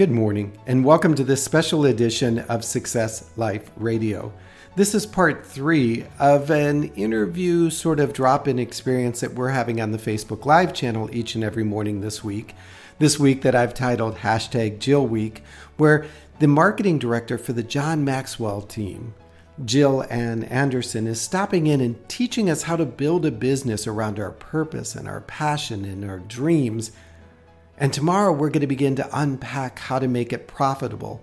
Good morning, and welcome to this special edition of Success Life Radio. This is part three of an interview sort of drop in experience that we're having on the Facebook Live channel each and every morning this week. This week, that I've titled hashtag Jill Week, where the marketing director for the John Maxwell team, Jill Ann Anderson, is stopping in and teaching us how to build a business around our purpose and our passion and our dreams and tomorrow we're going to begin to unpack how to make it profitable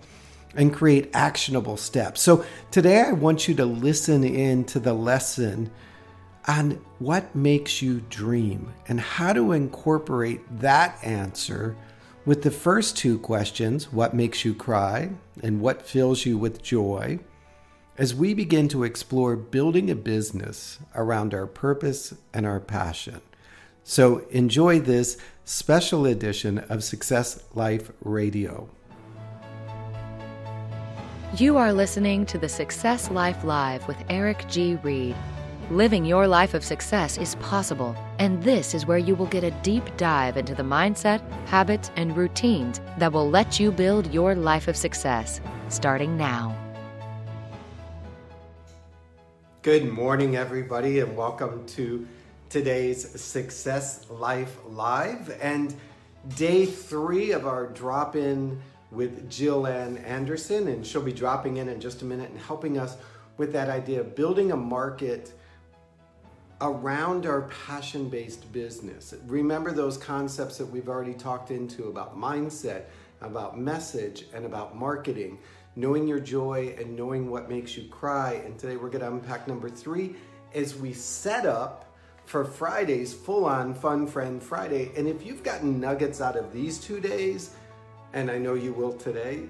and create actionable steps. So today I want you to listen in to the lesson on what makes you dream and how to incorporate that answer with the first two questions what makes you cry and what fills you with joy as we begin to explore building a business around our purpose and our passion. So enjoy this special edition of Success Life Radio. You are listening to the Success Life Live with Eric G. Reed. Living your life of success is possible, and this is where you will get a deep dive into the mindset, habits, and routines that will let you build your life of success, starting now. Good morning, everybody, and welcome to today's Success Life Live and day three of our drop in with Jill Ann Anderson. And she'll be dropping in in just a minute and helping us with that idea of building a market around our passion based business. Remember those concepts that we've already talked into about mindset, about message, and about marketing. Knowing your joy and knowing what makes you cry. And today we're going to unpack number three as we set up for Friday's full on Fun Friend Friday. And if you've gotten nuggets out of these two days, and I know you will today,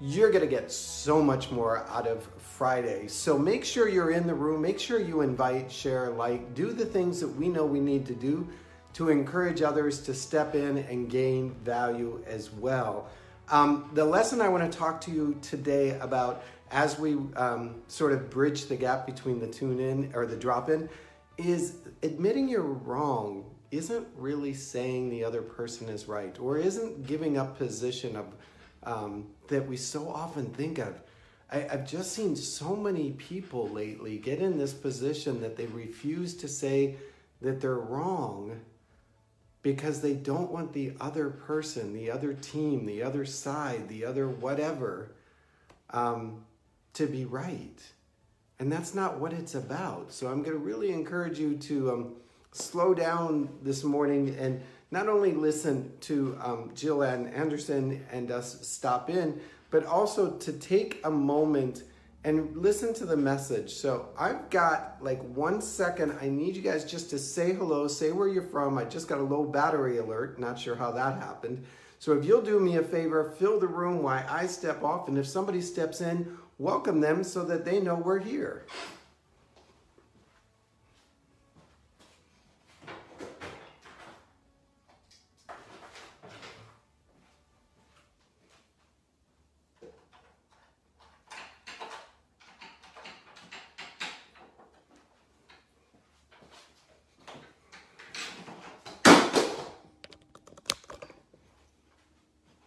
you're gonna get so much more out of Friday. So make sure you're in the room, make sure you invite, share, like, do the things that we know we need to do to encourage others to step in and gain value as well. Um, the lesson I want to talk to you today about as we um, sort of bridge the gap between the tune in or the drop in is admitting you're wrong isn't really saying the other person is right or isn't giving up position of um, that we so often think of I, have just seen so many people lately get in this position that they refuse to say that they're wrong because they don't want the other person, the other team, the other side, the other whatever um, to be right. And that's not what it's about. So I'm going to really encourage you to um, slow down this morning and not only listen to um, Jill Ann Anderson and us stop in, but also to take a moment and listen to the message. So I've got like one second. I need you guys just to say hello, say where you're from. I just got a low battery alert. Not sure how that happened. So if you'll do me a favor, fill the room while I step off. And if somebody steps in, welcome them so that they know we're here.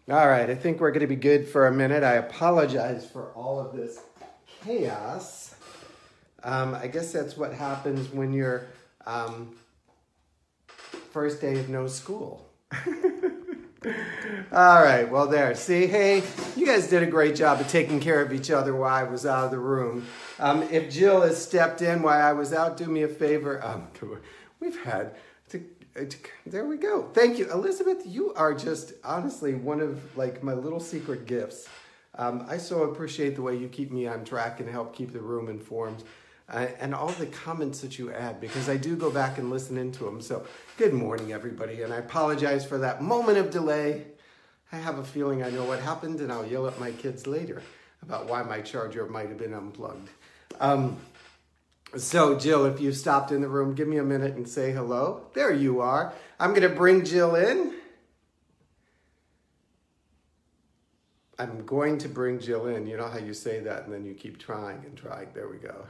All right, I think we're going to be good for a minute. I apologize for all of this chaos. Um, I guess that's what happens when you're um, first day of no school. all right, well, there. See, hey, you guys did a great job of taking care of each other while I was out of the room. Um, if Jill has stepped in while I was out, do me a favor. Um, we've had there we go. Thank you, Elizabeth. You are just honestly one of like my little secret gifts. Um, I so appreciate the way you keep me on track and help keep the room informed, uh, and all the comments that you add because I do go back and listen into them. So, good morning, everybody, and I apologize for that moment of delay. I have a feeling I know what happened, and I'll yell at my kids later about why my charger might have been unplugged. Um, so, Jill, if you stopped in the room, give me a minute and say hello. There you are. I'm going to bring Jill in. I'm going to bring Jill in. You know how you say that and then you keep trying and trying. There we go.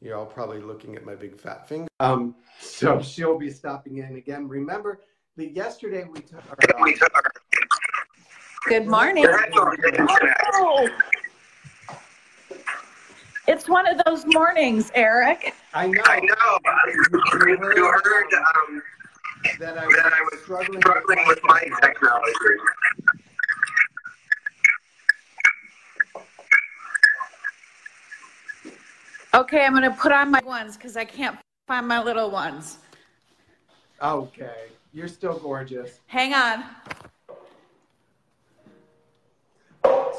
You're all probably looking at my big fat finger. Um, so she'll be stopping in again. Remember that yesterday we took our, uh, Good morning. Oh. It's one of those mornings, Eric. I know. I know. You heard, You heard um, that I that I was struggling, struggling with my technology. Okay, I'm going to put on my ones because I can't find my little ones. Okay, you're still gorgeous. Hang on.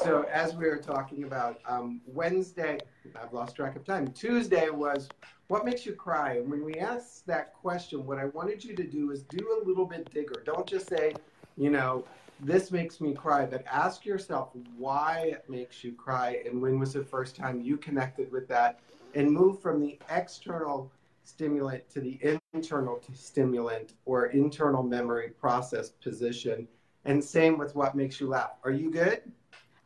So as we were talking about um, Wednesday, I've lost track of time. Tuesday was what makes you cry. And when we asked that question, what I wanted you to do is do a little bit bigger. Don't just say, you know, this makes me cry, but ask yourself why it makes you cry and when was the first time you connected with that and move from the external stimulant to the internal stimulant or internal memory process position. And same with what makes you laugh. Are you good?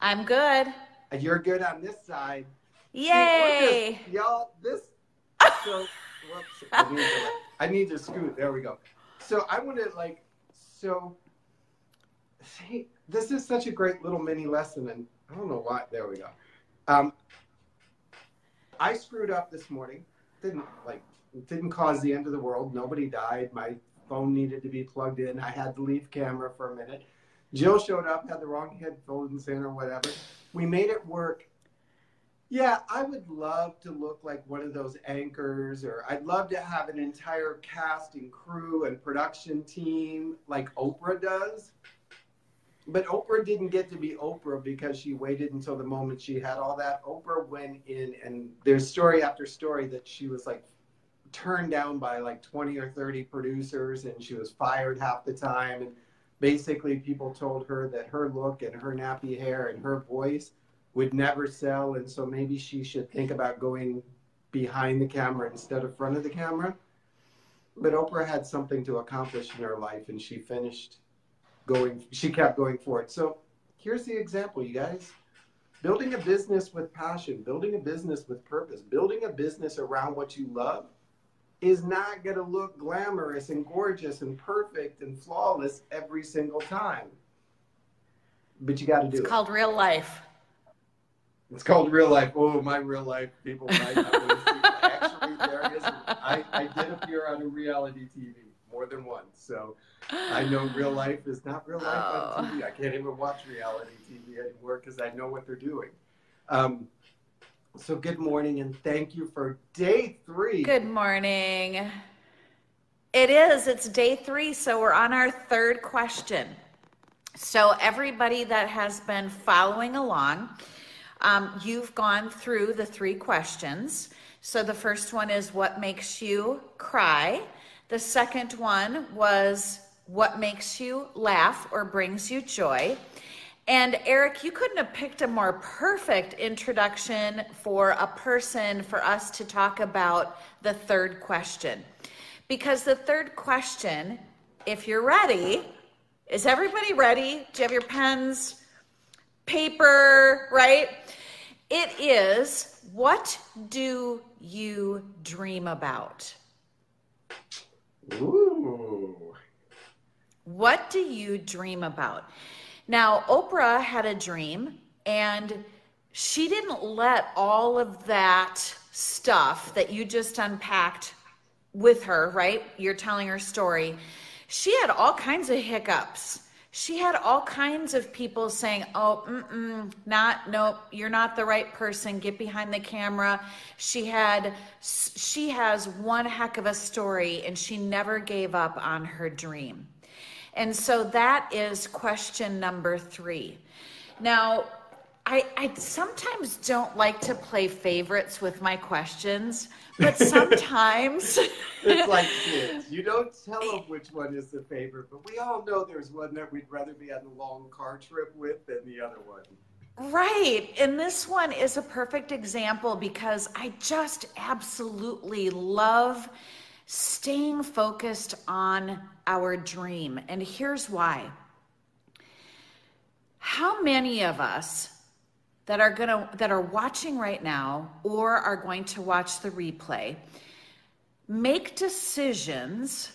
I'm good. You're good on this side. See, Yay. just- y'all, this. So, whoops, I need, to, I need to scoot. There we go. So I want to like, so, see, this is such a great little mini lesson, and I don't know why. There we go. Um, I screwed up this morning. Didn't like, didn't cause the end of the world. Nobody died. My phone needed to be plugged in. I had to leave camera for a minute. Jill showed up, had the wrong headphones in or whatever. We made it work. Yeah, I would love to look like one of those anchors, or I'd love to have an entire cast and crew and production team like Oprah does. But Oprah didn't get to be Oprah because she waited until the moment she had all that. Oprah went in, and there's story after story that she was like turned down by like 20 or 30 producers, and she was fired half the time. And basically people told her that her look and her nappy hair and her voice would never sell and so maybe she should think about going behind the camera instead of front of the camera but oprah had something to accomplish in her life and she finished going she kept going forward so here's the example you guys building a business with passion building a business with purpose building a business around what you love is not going to look glamorous and gorgeous and perfect and flawless every single time. But you got to do It's it. called real life. It's called real life. Oh, my real life people might not want to see. Actually, there is. I, I did appear on a reality TV more than once, so I know real life is not real life Oh. on TV. I can't even watch reality TV anymore because I know what they're doing. Um, so good morning and thank you for day three. Good morning. It is. It's day three, so we're on our third question. So, everybody that has been following along, um, you've gone through the three questions. So, the first one is what makes you cry? The second one was what makes you laugh or brings you joy? And Eric, you couldn't have picked a more perfect introduction for a person for us to talk about the third question. Because the third question, if you're ready, is everybody ready? Do you have your pens, paper, right? It is what do you dream about? Ooh. What do you dream about? Now, Oprah had a dream and she didn't let all of that stuff that you just unpacked with her, right? You're telling her story. She had all kinds of hiccups. She had all kinds of people saying, "Oh, mm-mm, not, nope, you're not the right person. Get behind the camera." She had, she has one heck of a story, and she never gave up on her dream. And so that is question number three. Now, I, I sometimes don't like to play favorites with my questions, but sometimes It's like kids. You don't tell them which one is the favorite, but we all know there's one that we'd rather be on a long car trip with than the other one. Right. And this one is a perfect example because I just absolutely love staying focused on our dream. And here's why. How many of us that are going to that are watching right now or are going to watch the replay make decisions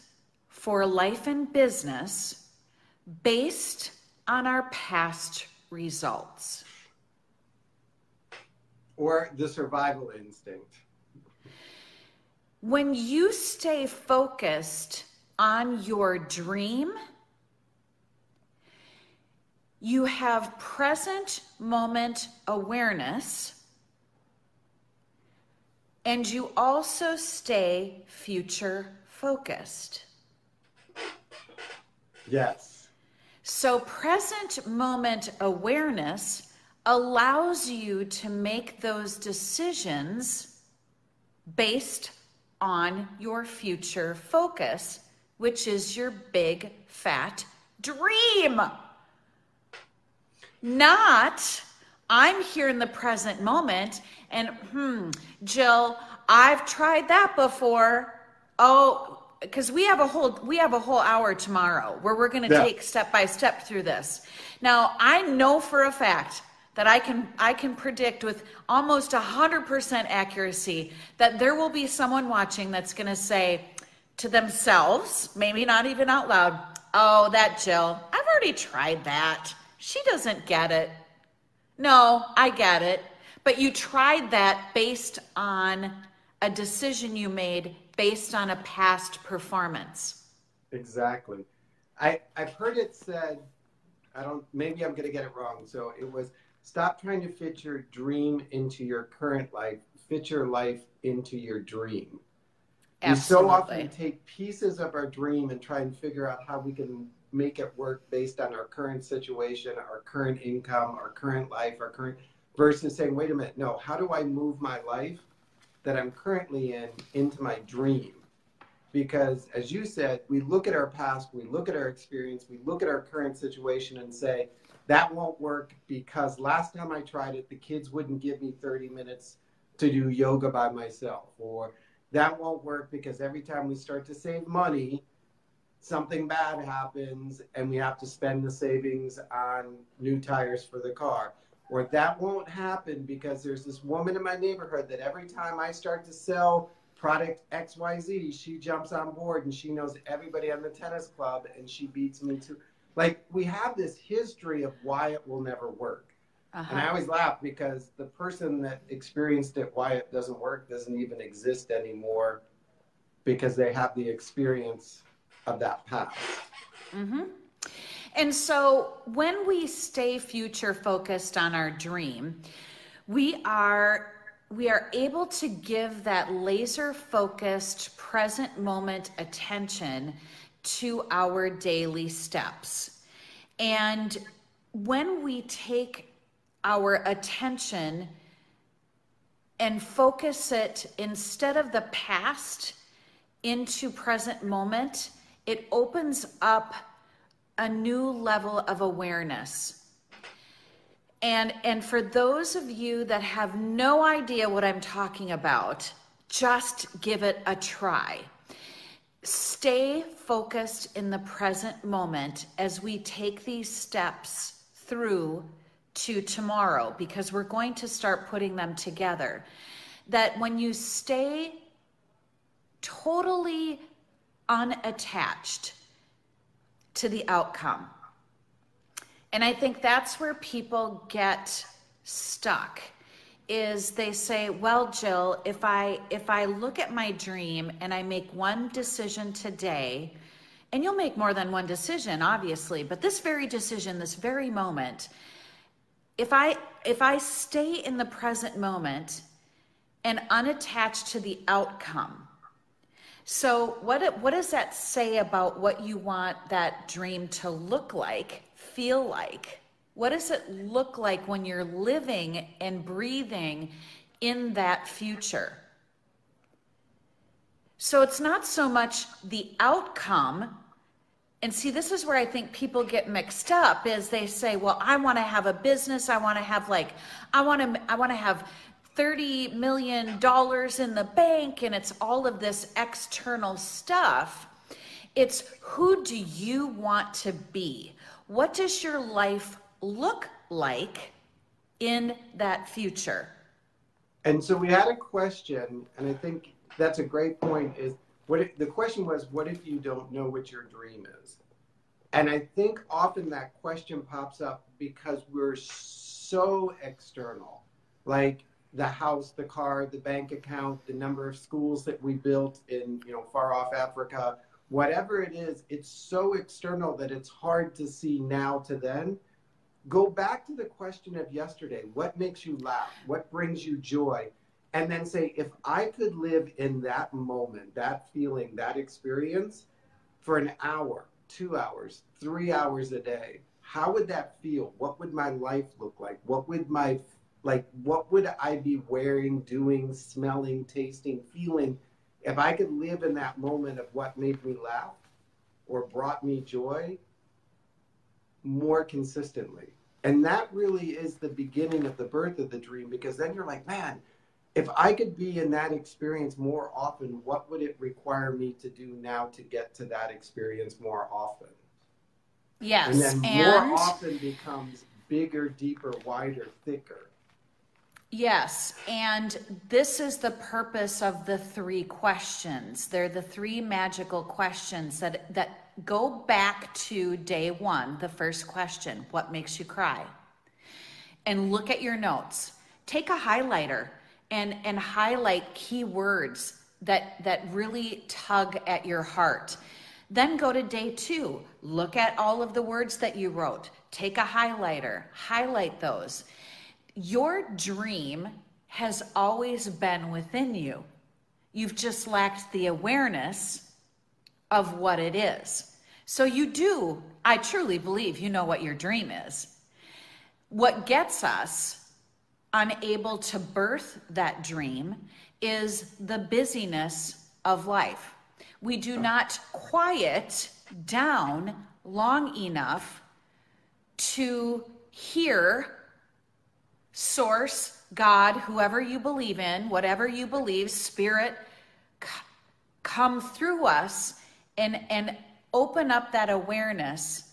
for life and business based on our past results. Or the survival instinct. When you stay focused on your dream, you have present moment awareness and you also stay future focused. Yes. So, present moment awareness allows you to make those decisions based on your future focus, which is your big fat dream. Not, I'm here in the present moment and, hmm, Jill, I've tried that before. Oh, because we have a whole we have a whole hour tomorrow where we're going to Yeah. take step by step through this. Now, I know for a fact that I can I can predict with almost a 100% accuracy that there will be someone watching that's going to say to themselves, maybe not even out loud, "Oh, that Jill, I've already tried that. She doesn't get it." No, I get it. But you tried that based on a decision you made based on a past performance. Exactly. I, I've heard it said, I don't, maybe I'm going to get it wrong. So it was stop trying to fit your dream into your current life, fit your life into your dream. Absolutely. We so often take pieces of our dream and try and figure out how we can make it work based on our current situation, our current income, our current life, our current, versus saying, wait a minute, no, how do I move my life that I'm currently in into my dream? Because as you said, we look at our past, we look at our experience, we look at our current situation and say, that won't work because last time I tried it, the kids wouldn't give me 30 minutes to do yoga by myself. Or that won't work because every time we start to save money, something bad happens and we have to spend the savings on new tires for the car. Or that won't happen because there's this woman in my neighborhood that every time I start to sell product XYZ, she jumps on board and she knows everybody on the tennis club and she beats me to like we have this history of why it will never work. And I Uh-huh. always laugh because the person that experienced it, why it doesn't work, doesn't even exist anymore because they have the experience of that past. Mm-hmm. And so when we stay future focused on our dream, we are we are able to give that laser focused present moment attention to our daily steps. And when we take our attention and focus it instead of the past into present moment, it opens up a new level of awareness. And and for those of you that have no idea what I'm talking about, just give it a try. Stay focused in the present moment as we take these steps through to tomorrow because we're going to start putting them together. That when you stay totally unattached to the outcome. And I think that's where people get stuck is they say, "Well, Jill, if I if I look at my dream and I make one decision today, and you'll make more than one decision obviously, but this very decision, this very moment, if I if I stay in the present moment and unattached to the outcome, so what what does that say about what you want that dream to look like, feel like? What does it look like when you're living and breathing in that future? So it's not so much the outcome and see this is where i think people get mixed up is they say well i want to have a business i want to have like i want to i want to have 30 million dollars in the bank and it's all of this external stuff it's who do you want to be what does your life look like in that future And so we had a question, and I think that's a great point. Is what if, the question was, what if you don't know what your dream is? And I think often that question pops up because we're so external, like the house, the car, the bank account, the number of schools that we built in, you know, far off Africa, whatever it is, it's so external that it's hard to see now to then. Go back to the question of yesterday. What makes you laugh? What brings you joy? And then say, if I could live in that moment, that feeling, that experience for an hour, two hours, three hours a day, how would that feel? What would my life look like? What would my like what would I be wearing, doing, smelling, tasting, feeling if I could live in that moment of what made me laugh or brought me joy more consistently? And that really is the beginning of the birth of the dream because then you're like, man, if I could be in that experience more often, what would it require me to do now to get to that experience more often? Yes. And then and more often becomes bigger, deeper, wider, thicker. Yes, and this is the purpose of the three questions. They're the three magical questions that, that go back to day one, the first question What makes you cry? And look at your notes. Take a highlighter and, and highlight key words that, that really tug at your heart. Then go to day two. Look at all of the words that you wrote. Take a highlighter, highlight those your dream has always been within you. You've just lacked the awareness of what it is. So you do, I truly believe you know what your dream is. What gets us unable to birth that dream is the busyness of life. We do not quiet down long enough to hear source, God, whoever you believe in, whatever you believe, spirit, come through us and, and open up that awareness.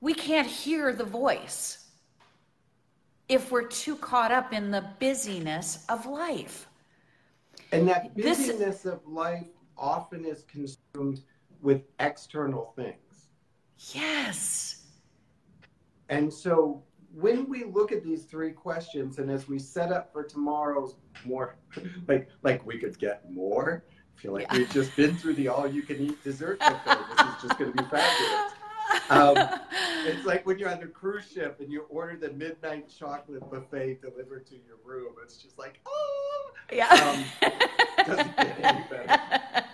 We can't hear the voice if we're too caught up in the busyness of life. And that This- busyness of life often is consumed with external things. Yes. And so when we look at these three questions and as we set up for tomorrow's more like like we could get more I feel like Yeah. we've just been through the all you can eat dessert buffet this is just going to be fabulous Um, it's like when you're on a cruise ship and you order the midnight chocolate buffet delivered to your room it's just like oh yeah. doesn't get any better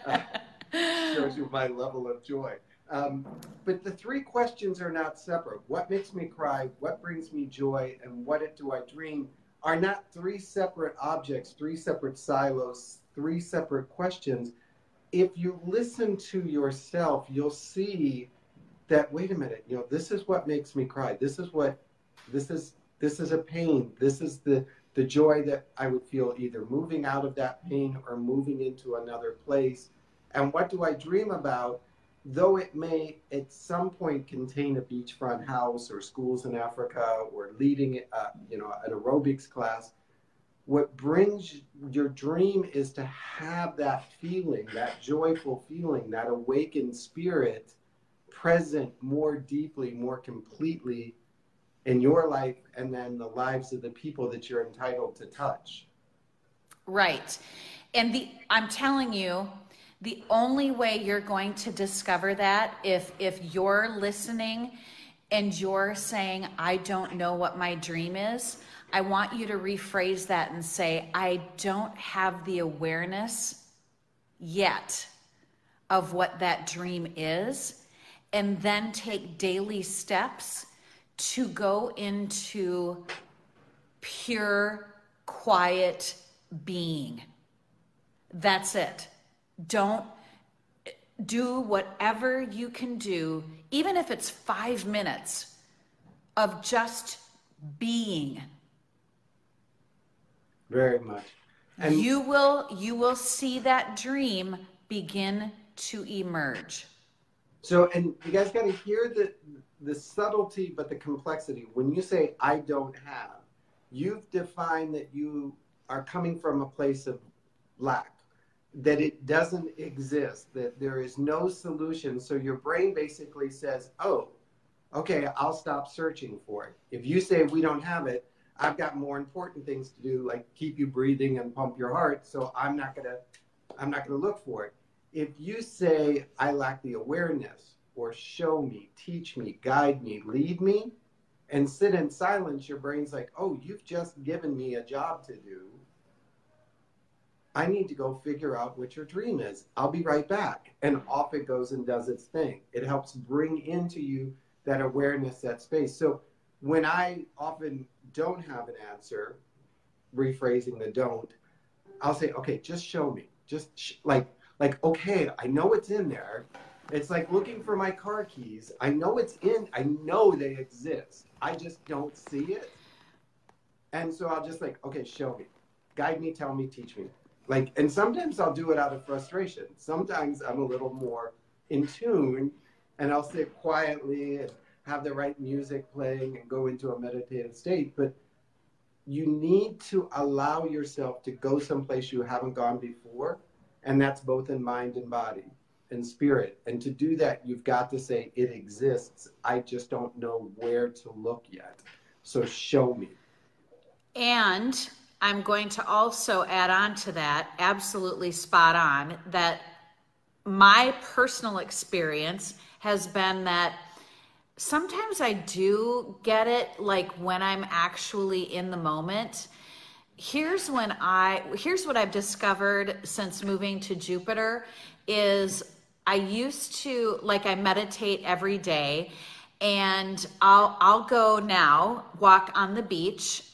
Uh, shows you my level of joy. Um, but the three questions are not separate. What makes me cry? What brings me joy? And what do I dream? Are not three separate objects, three separate silos, three separate questions. If you listen to yourself, you'll see that wait a minute, you know, this is what makes me cry. This is what this is this is a pain. This is the the joy that I would feel either moving out of that pain or moving into another place. And what do I dream about? Though it may at some point contain a beachfront house or schools in Africa or leading, uh, you know, an aerobics class, what brings your dream is to have that feeling, that joyful feeling, that awakened spirit present more deeply, more completely in your life and then the lives of the people that you're entitled to touch. Right. And the I'm telling you, the only way you're going to discover that if if you're listening and you're saying I don't know what my dream is, I want you to rephrase that and say I don't have the awareness yet of what that dream is and then take daily steps to go into pure quiet being. That's it. Don't do whatever you can do, even if it's five minutes of just being. Very much. And you will you will see that dream begin to emerge. So, and you guys got to hear the the subtlety, but the complexity. When you say "I don't have," you've defined that you are coming from a place of lack. That it doesn't exist, that there is no solution. So your brain basically says, oh, okay, I'll stop searching for it. If you say we don't have it, I've got more important things to do, like keep you breathing and pump your heart. So I'm not gonna, I'm not gonna look for it. If you say I lack the awareness, or show me, teach me, guide me, lead me, and sit in silence, your brain's like, oh, you've just given me a job to do. I need to go figure out what your dream is. I'll be right back. And off it goes and does its thing. It helps bring into you that awareness, that space. So when I often don't have an answer, rephrasing the don't, I'll say, okay, just show me. Just sh- like, like, okay, I know it's in there. It's like looking for my car keys. I know it's in, I know they exist. I just don't see it. And so I'll just like, okay, show me. Guide me, tell me, teach me. Like, and sometimes I'll do it out of frustration. Sometimes I'm a little more in tune and I'll sit quietly and have the right music playing and go into a meditative state. But you need to allow yourself to go someplace you haven't gone before. And that's both in mind and body and spirit. And to do that, you've got to say, it exists. I just don't know where to look yet. So show me. And I'm going to also add on to that, absolutely spot on, that my personal experience has been that sometimes I do get it like when I'm actually in the moment. Here's when I here's what I've discovered since moving to Jupiter is I used to like I meditate every day and I'll I'll go now walk on the beach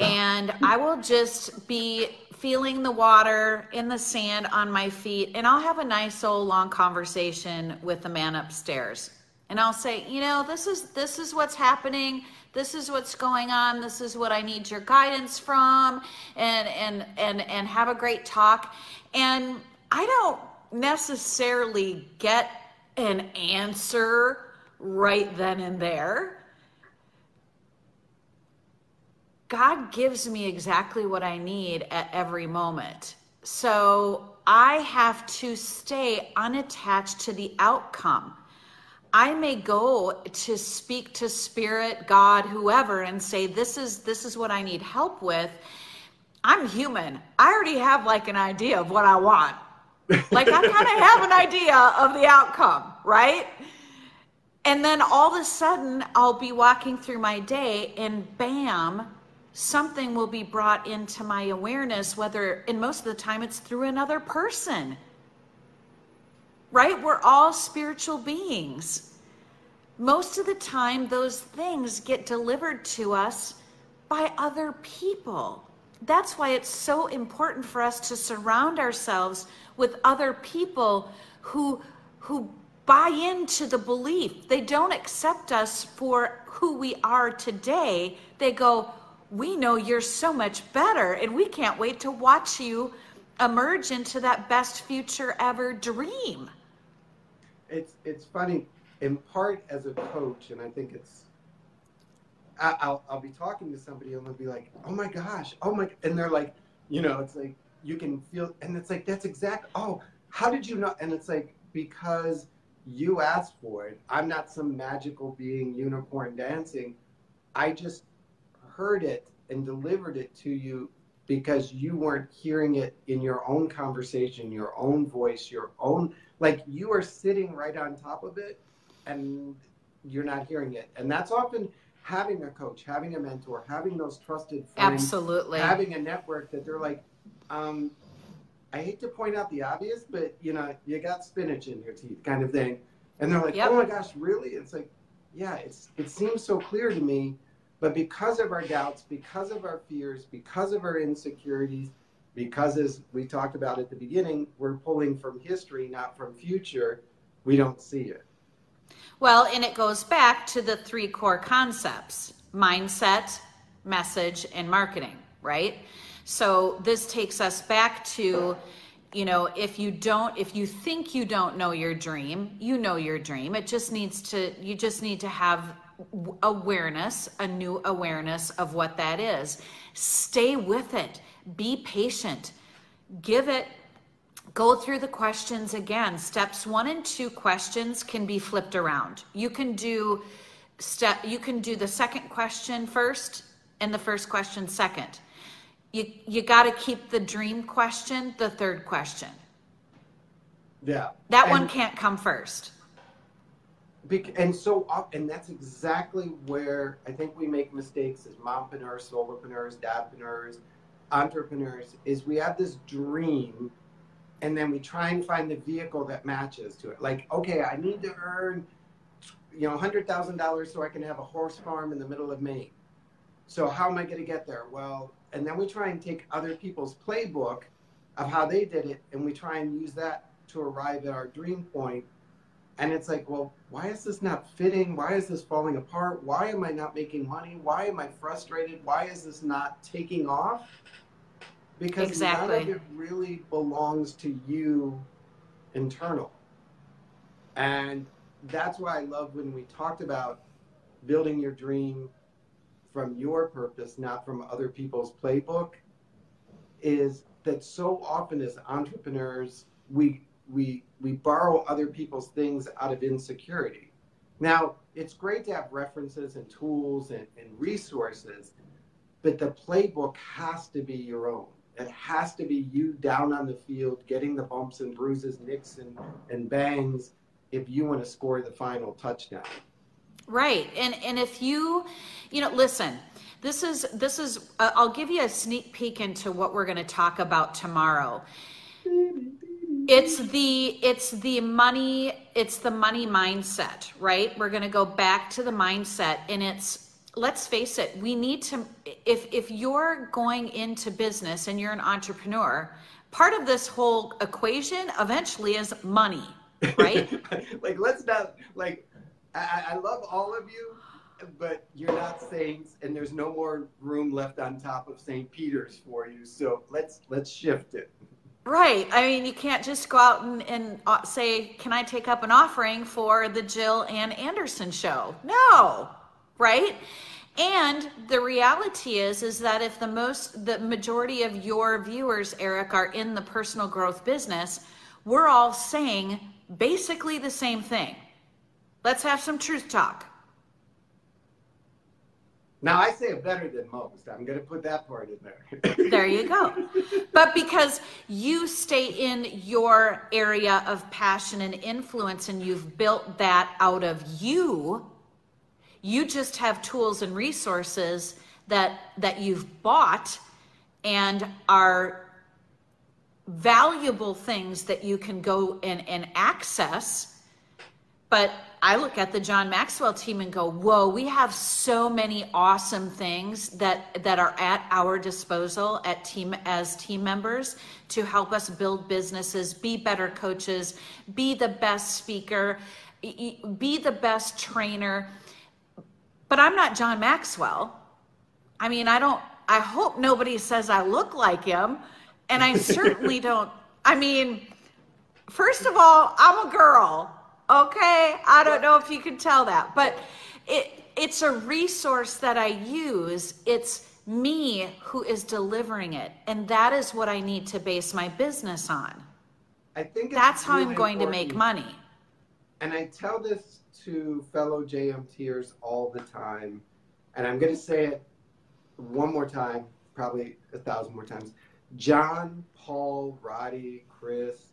and I will just be feeling the water in the sand on my feet and I'll have a nice old long conversation with the man upstairs. And I'll say, "You know, this is this is what's happening. This is what's going on. This is what I need your guidance from." And and and and have a great talk. And I don't necessarily get an answer right then and there. God gives me exactly what I need at every moment. So I have to stay unattached to the outcome. I may go to speak to spirit, God, whoever and say this is this is what I need help with. I'm human. I already have like an idea of what I want. Like I kind of have an idea of the outcome, right? And then all of a sudden I'll be walking through my day and bam, something will be brought into my awareness, whether, and most of the time it's through another person. Right? We're all spiritual beings. Most of the time, those things get delivered to us by other people. That's why it's so important for us to surround ourselves with other people who, who buy into the belief. They don't accept us for who we are today. They go, we know you're so much better, and we can't wait to watch you emerge into that best future ever dream. It's it's funny, in part as a coach, and I think it's. I, will I'll be talking to somebody and they'll be like, "Oh my gosh, oh my," and they're like, you know, it's like you can feel, and it's like that's exact. Oh, how did you know? And it's like because you asked for it. I'm not some magical being, unicorn dancing. I just heard it and delivered it to you because you weren't hearing it in your own conversation, your own voice, your own like you are sitting right on top of it and you're not hearing it. And that's often having a coach, having a mentor, having those trusted friends, absolutely having a network that they're like, um, I hate to point out the obvious, but you know, you got spinach in your teeth, kind of thing. And they're like, yep. oh my gosh, really? It's like, yeah, it's it seems so clear to me but because of our doubts, because of our fears, because of our insecurities, because as we talked about at the beginning, we're pulling from history, not from future, we don't see it. Well, and it goes back to the three core concepts mindset, message, and marketing, right? So this takes us back to you know if you don't if you think you don't know your dream you know your dream it just needs to you just need to have awareness, a new awareness of what that is. Stay with it. Be patient. Give it go through the questions again. Steps one and two questions can be flipped around. You can do step you can do the second question first and the first question second. You you got to keep the dream question the third question. Yeah. That And- one can't come first. Bec- and so up, and that's exactly where I think we make mistakes as mompreneurs, solopreneurs, dadpreneurs, entrepreneurs. Is we have this dream, and then we try and find the vehicle that matches to it. Like, okay, I need to earn, you know, hundred thousand dollars so I can have a horse farm in the middle of Maine. So how am I going to get there? Well, and then we try and take other people's playbook of how they did it, and we try and use that to arrive at our dream point and it's like, well, why is this not fitting? Why is this falling apart? Why am I not making money? Why am I frustrated? Why is this not taking off? Because none of it really belongs to you internal. And that's why I love when we talked about building your dream from your purpose, not from other people's playbook, is that so often as entrepreneurs, we we we borrow other people's things out of insecurity. Now, it's great to have references and tools and, and resources, but the playbook has to be your own. It has to be you down on the field, getting the bumps and bruises, nicks and, and bangs if you want to score the final touchdown. Right. And and if you, you know, listen, this is this is uh, I'll give you a sneak peek into what we're going to talk about tomorrow. It's the it's the money it's the money mindset, right? We're going to go back to the mindset and it's let's face it, we need to if if you're going into business and you're an entrepreneur, part of this whole equation eventually is money, right? like let's not like I, I love all of you but you're not saints and there's no more room left on top of st peter's for you so let's let's shift it Right. I mean, you can't just go out and, and uh, say, Can I take up an offering for the Jill Ann Anderson show? No. Right. And the reality is, is that if the most, the majority of your viewers, Eric, are in the personal growth business, we're all saying basically the same thing. Let's have some truth talk. Now i say it better than most. I'm going to put that part in there. There you go. But because you stay in your area of passion and influence and you've built that out of you, you just have tools and resources that that you've bought and are valuable things that you can go and, and access. But I look at the John Maxwell team and go, "Whoa, we have so many awesome things that that are at our disposal at team as team members to help us build businesses, be better coaches, be the best speaker, be the best trainer." But I'm not John Maxwell. I mean, I don't I hope nobody says I look like him, and I certainly don't. I mean, First of all, I'm a girl. Okay, I don't know if you can tell that, but it it's a resource that I use. It's me who is delivering it, and that is what I need to base my business on. i think That's how I'm really going to make money. and I tell this to fellow JMTers all the time, and I'm going to say it one more time, probably a thousand more times. John, Paul, Roddy, Chris,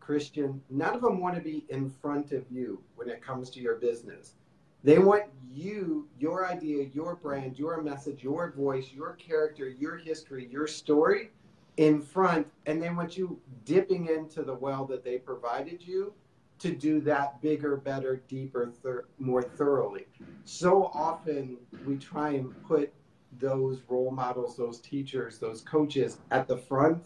Christian, none of them want to be in front of you when it comes to your business. They want you, your idea, your brand, your message, your voice, your character, your history, your story in front, and they want you dipping into the well that they provided you to do that bigger, better, deeper, thir- more thoroughly. So often we try and put those role models, those teachers, those coaches at the front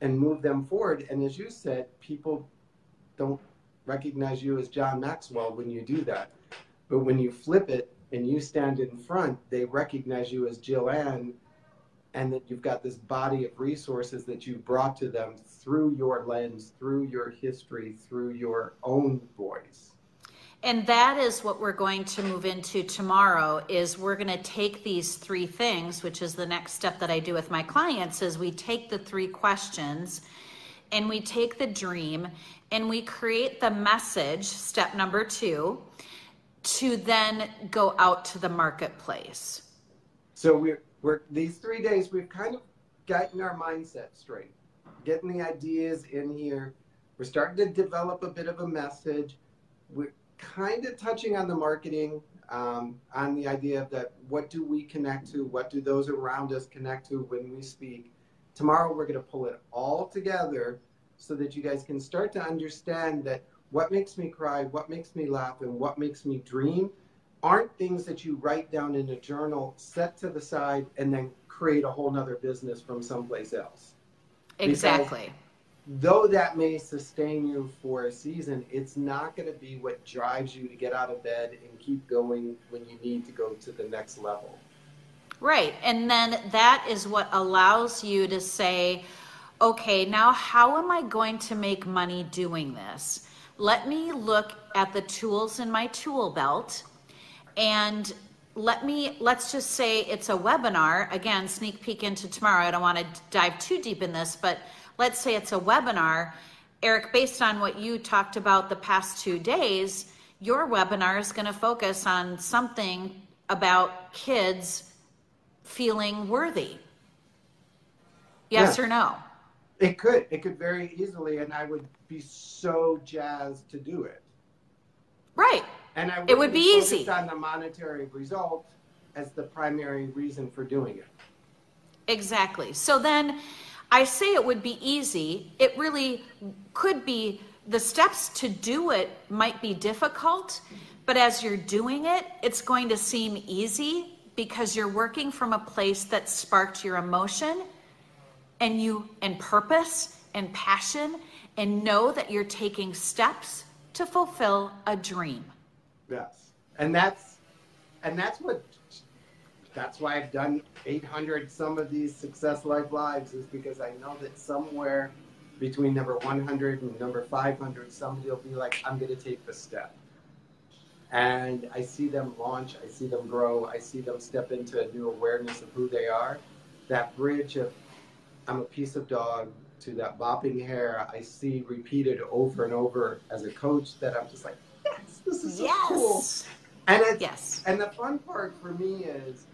and move them forward. And as you said, people don't recognize you as John Maxwell when you do that. But when you flip it and you stand in front, they recognize you as Jill Ann and that you've got this body of resources that you've brought to them through your lens, through your history, through your own voice. And that is what we're going to move into tomorrow is we're going to take these three things, which is the next step that I do with my clients is we take the three questions and we take the dream and we create the message, step number two, to then go out to the marketplace. So we're we're these three days we've kind of gotten our mindset straight, getting the ideas in here. We're starting to develop a bit of a message. We're kind of touching on the marketing, um, on the idea of that what do we connect to, what do those around us connect to when we speak. Tomorrow we're going to pull it all together so that you guys can start to understand that what makes me cry, what makes me laugh, and what makes me dream aren't things that you write down in a journal, set to the side, and then create a whole nother business from someplace else. Exactly. Because though that may sustain you for a season, it's not going to be what drives you to get out of bed and keep going when you need to go to the next level. Right. And then that is what allows you to say, okay, now how am I going to make money doing this? Let me look at the tools in my tool belt and let me let's just say it's a webinar again sneak peek into tomorrow i don't want to dive too deep in this but let's say it's a webinar eric based on what you talked about the past two days your webinar is going to focus on something about kids feeling worthy yes Yeah. or no It could, it could very easily, and I would be so jazzed to do it. right And I It would wouldn't be easy. on the monetary result as the primary reason for doing it. Exactly. So then I say it would be easy. It really could be the steps to do it might be difficult, but as you're doing it, it's going to seem easy because you're working from a place that sparked your emotion and you and purpose and passion and know that you're taking steps to fulfill a dream. Yes, and that's and that's what that's why I've done 800 some of these Success Life lives is because I know that somewhere between number 100 and number 500, somebody will be like, I'm going to take the step. And I see them launch, I see them grow, I see them step into a new awareness of who they are. That bridge of I'm a piece of dog to that bopping hair, I see repeated over and over as a coach that I'm just like, yes, this is so cool. Yes. And Yes. and the fun part for me is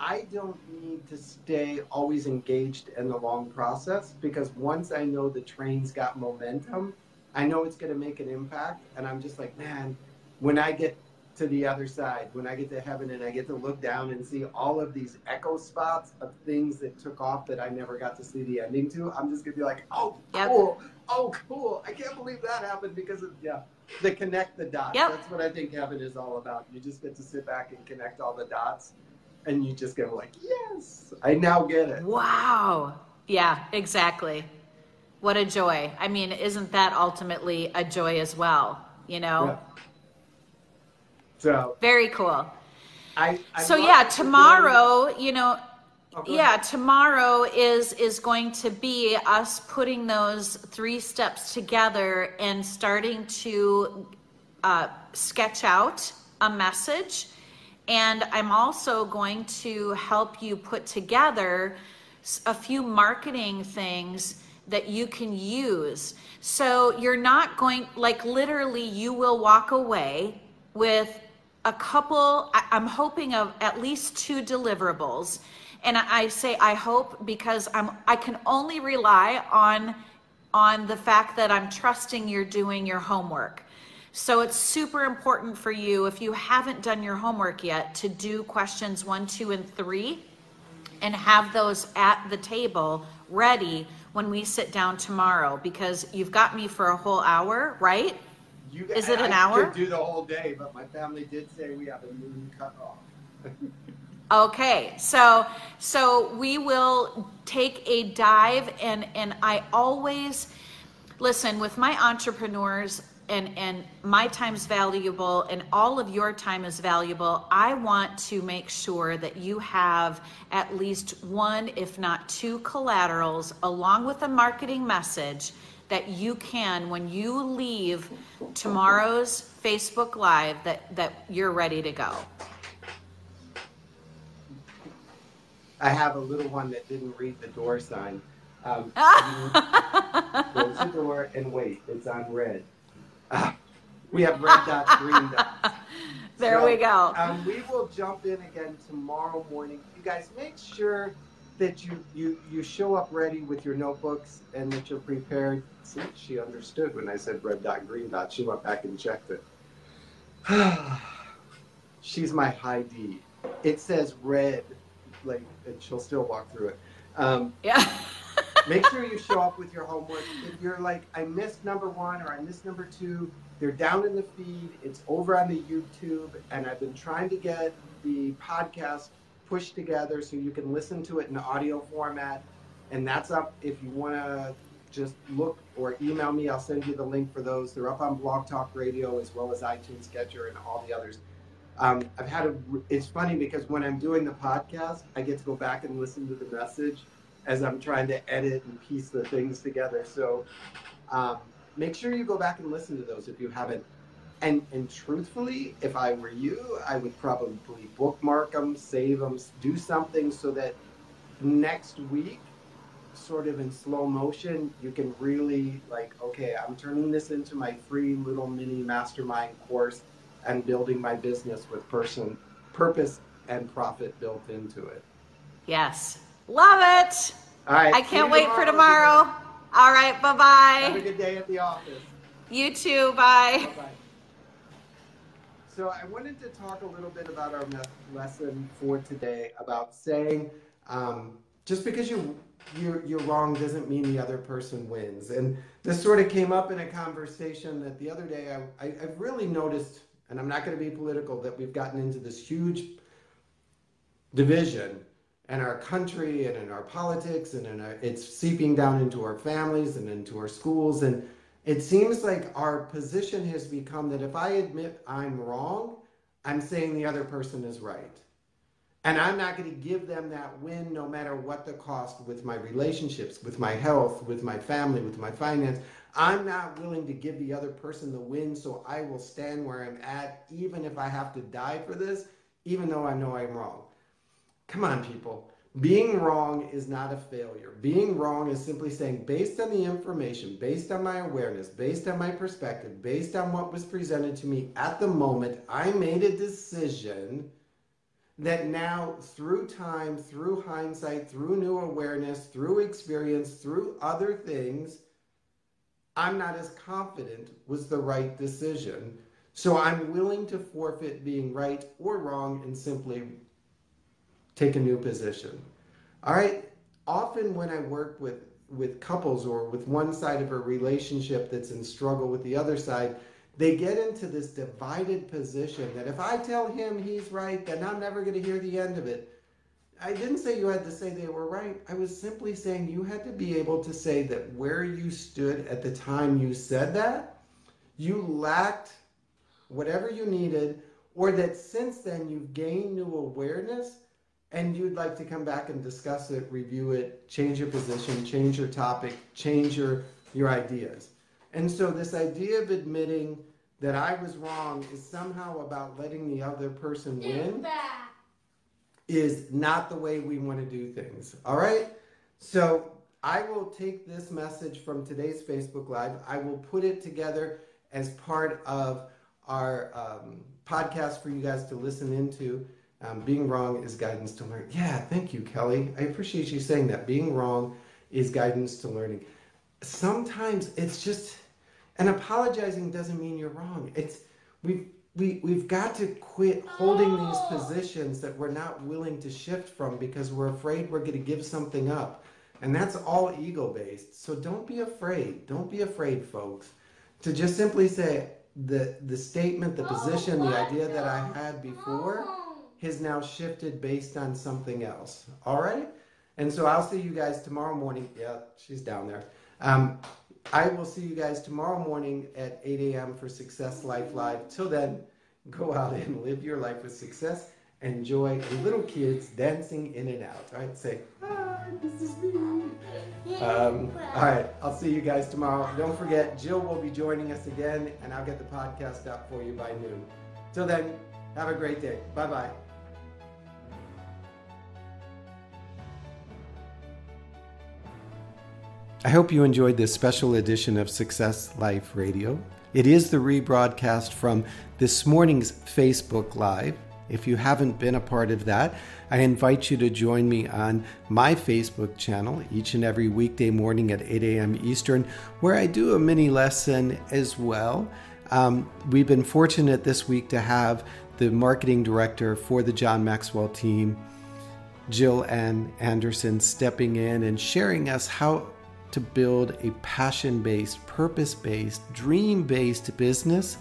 I don't need to stay always engaged in the long process because once I know the train's got momentum, I know it's going to make an impact. And I'm just like, man, when I get to the other side, when I get to heaven and I get to look down and see all of these echo spots of things that took off that I never got to see the ending to, I'm just going to be like, oh, Yep. cool. Oh, cool. I can't believe that happened because of, yeah, the connect the dots. Yep. That's what I think heaven is all about. You just get to sit back and connect all the dots and you just go like, yes, I now get it. Wow. Yeah, exactly. What a joy. I mean, isn't that ultimately a joy as well? You know? Yeah. So Very cool. I, I so yeah, tomorrow, you know. Oh, yeah, ahead. tomorrow is is going to be us putting those three steps together and starting to uh, sketch out a message. And I'm also going to help you put together a few marketing things that you can use. So you're not going, like, literally, you will walk away with a couple, I'm hoping of at least two deliverables. And I say I hope because I'm I can only rely on on the fact that I'm trusting you're doing your homework. So it's super important for you if you haven't done your homework yet to do questions 1, 2 and 3 and have those at the table ready when we sit down tomorrow because you've got me for a whole hour, right? You, Is it an I hour? could do the whole day, but my family did say we have a noon cut off. Okay, so so we will take a dive and and I always listen with my entrepreneurs and and my time's valuable and all of your time is valuable. I want to make sure that you have at least one if not two collaterals along with a marketing message that you can when you leave tomorrow's Facebook live that that you're ready to go. I have a little one that didn't read the door sign. Um, Close the door and wait. It's on red. We have red dots, green dots. There So, we go. Um, we will jump in again tomorrow morning. You guys make sure that you, you you show up ready with your notebooks and that you're prepared. See, she understood when I said red dot, green dot. She went back and checked it. She's my high D. It says red, like, and she'll still walk through it. Um, Yeah. make sure you show up with your homework. If you're like, I missed number one or I missed number two, they're down in the feed. It's over on the YouTube, and I've been trying to get the podcast pushed together so you can listen to it in audio format. And that's up if you want to just look or email me. I'll send you the link for those. They're up on Blog Talk Radio as well as iTunes Stitcher and all the others. Um, I've had a. It's funny because when I'm doing the podcast, I get to go back and listen to the message as I'm trying to edit and piece the things together. So um, make sure you go back and listen to those if you haven't. And and truthfully, if I were you, I would probably bookmark them, save them, do something so that next week, sort of in slow motion, you can really like, okay, I'm turning this into my free little mini mastermind course and building my business with person purpose and profit built into it. Yes. Love it. All right. I can't wait for tomorrow. All right. Bye bye. Have a good day at the office. You too. Bye. Bye-bye. So I wanted to talk a little bit about our lesson for today about saying um, just because you you're, you're wrong doesn't mean the other person wins. And this sort of came up in a conversation that the other day I, I, I've really noticed, and I'm not going to be political, that we've gotten into this huge division in our country and in our politics and in our, it's seeping down into our families and into our schools and it seems like our position has become that if I admit I'm wrong, I'm saying the other person is right. And I'm not going to give them that win no matter what the cost with my relationships, with my health, with my family, with my finance. I'm not willing to give the other person the win, so I will stand where I'm at, even if I have to die for this, even though I know I'm wrong. Come on, people. Being wrong is not a failure. Being wrong is simply saying, based on the information, based on my awareness, based on my perspective, based on what was presented to me at the moment, I made a decision that now, through time, through hindsight, through new awareness, through experience, through other things, I'm not as confident was the right decision. So I'm willing to forfeit being right or wrong and simply take a new position. All right. Often when I work with with couples or with one side of a relationship that's in struggle with the other side, they get into this divided position that if I tell him he's right, then I'm never going to hear the end of it. I didn't say you had to say they were right. I was simply saying you had to be able to say that where you stood at the time you said that, you lacked whatever you needed, or that since then you've gained new awareness and you'd like to come back and discuss it, review it, change your position, change your topic, change your, your ideas. And so, this idea of admitting that I was wrong is somehow about letting the other person win is not the way we want to do things. All right? So, I will take this message from today's Facebook Live, I will put it together as part of our um, podcast for you guys to listen into. Um, being wrong is guidance to learn. Yeah, thank you, Kelly. I appreciate you saying that. Being wrong is guidance to learning. Sometimes it's just, and apologizing doesn't mean you're wrong. It's we've we we've got to quit holding these positions that we're not willing to shift from because we're afraid we're going to give something up, and that's all ego based. So don't be afraid. Don't be afraid, folks, to just simply say the the statement, the position, the idea that I had before has now shifted based on something else. All right? And so I'll see you guys tomorrow morning. Yeah, she's down there. Um, I will see you guys tomorrow morning at 8 a.m. for Success Life Live. Till then, go out and live your life with success. Enjoy little kids dancing in and out. All right, say, hi, this is me. Um, all right, I'll see you guys tomorrow. Don't forget, Jill will be joining us again, and I'll get the podcast out for you by noon. Till then, have a great day. Bye bye. I hope you enjoyed this special edition of Success Life Radio. It is the rebroadcast from this morning's Facebook Live. If you haven't been a part of that, I invite you to join me on my Facebook channel each and every weekday morning at 8 a.m. Eastern, where I do a mini lesson as well. Um, we've been fortunate this week to have the marketing director for the John Maxwell team, Jill Ann Anderson, stepping in and sharing us how to build a passion based, purpose based, dream based business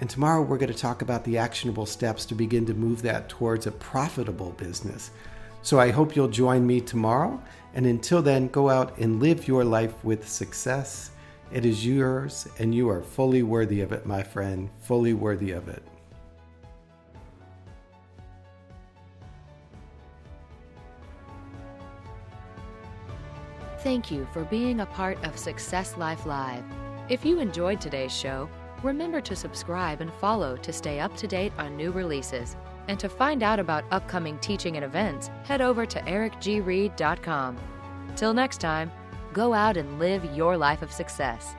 and tomorrow we're going to talk about the actionable steps to begin to move that towards a profitable business. So I hope you'll join me tomorrow. And until then, go out and live your life with success. It is yours, and you are fully worthy of it, my friend, fully worthy of it. Thank you for being a part of Success Life Live. If you enjoyed today's show, Remember to subscribe and follow to stay up to date on new releases. And to find out about upcoming teaching and events, head over to ericgreed.com. Till next time, go out and live your life of success.